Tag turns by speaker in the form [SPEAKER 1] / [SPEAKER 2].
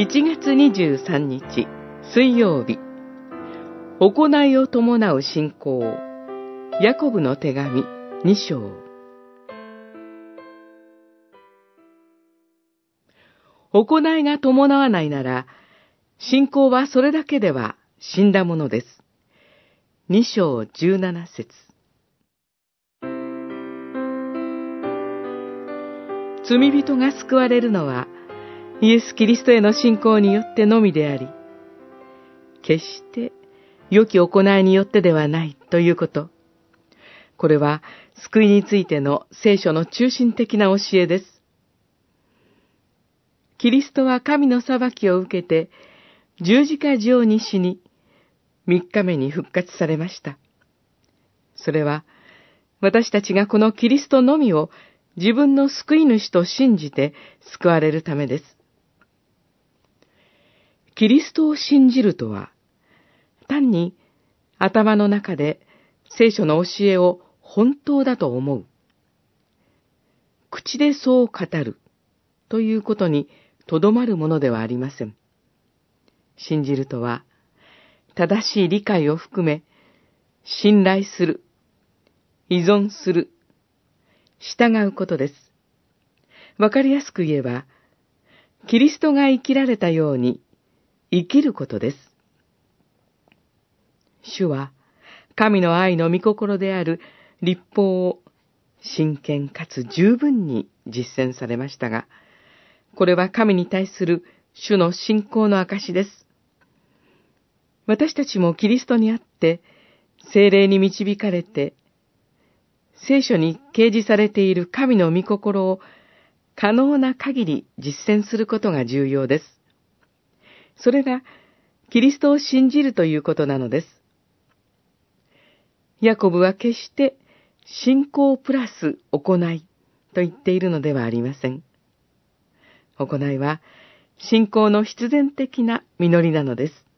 [SPEAKER 1] 1月23日水曜日。行いを伴う信仰。ヤコブの手紙2章。行いが伴わないなら信仰はそれだけでは死んだものです。2章17節。罪人が救われるのはイエス・キリストへの信仰によってのみであり、決して良き行いによってではないということ。これは救いについての聖書の中心的な教えです。キリストは神の裁きを受けて十字架上に死に、三日目に復活されました。それは私たちがこのキリストのみを自分の救い主と信じて救われるためです。キリストを信じるとは、単に頭の中で聖書の教えを本当だと思う。口でそう語るということにとどまるものではありません。信じるとは、正しい理解を含め、信頼する、依存する、従うことです。わかりやすく言えば、キリストが生きられたように生きることです。主は、神の愛の御心である立法を真剣かつ十分に実践されましたが、これは神に対する主の信仰の証です。私たちもキリストにあって、精霊に導かれて、聖書に掲示されている神の御心を可能な限り実践することが重要です。それが、キリストを信じるということなのです。ヤコブは決して信仰プラス行いと言っているのではありません。行いは信仰の必然的な実りなのです。